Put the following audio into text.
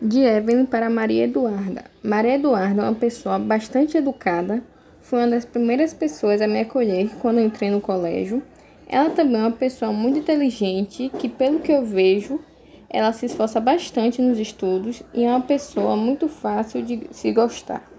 De Evelyn para Maria Eduarda. Maria Eduarda é uma pessoa bastante educada. Foi uma das primeiras pessoas a me acolher quando entrei no colégio. Ela também é uma pessoa muito inteligente, que pelo que eu vejo, ela se esforça bastante nos estudos e é uma pessoa muito fácil de se gostar.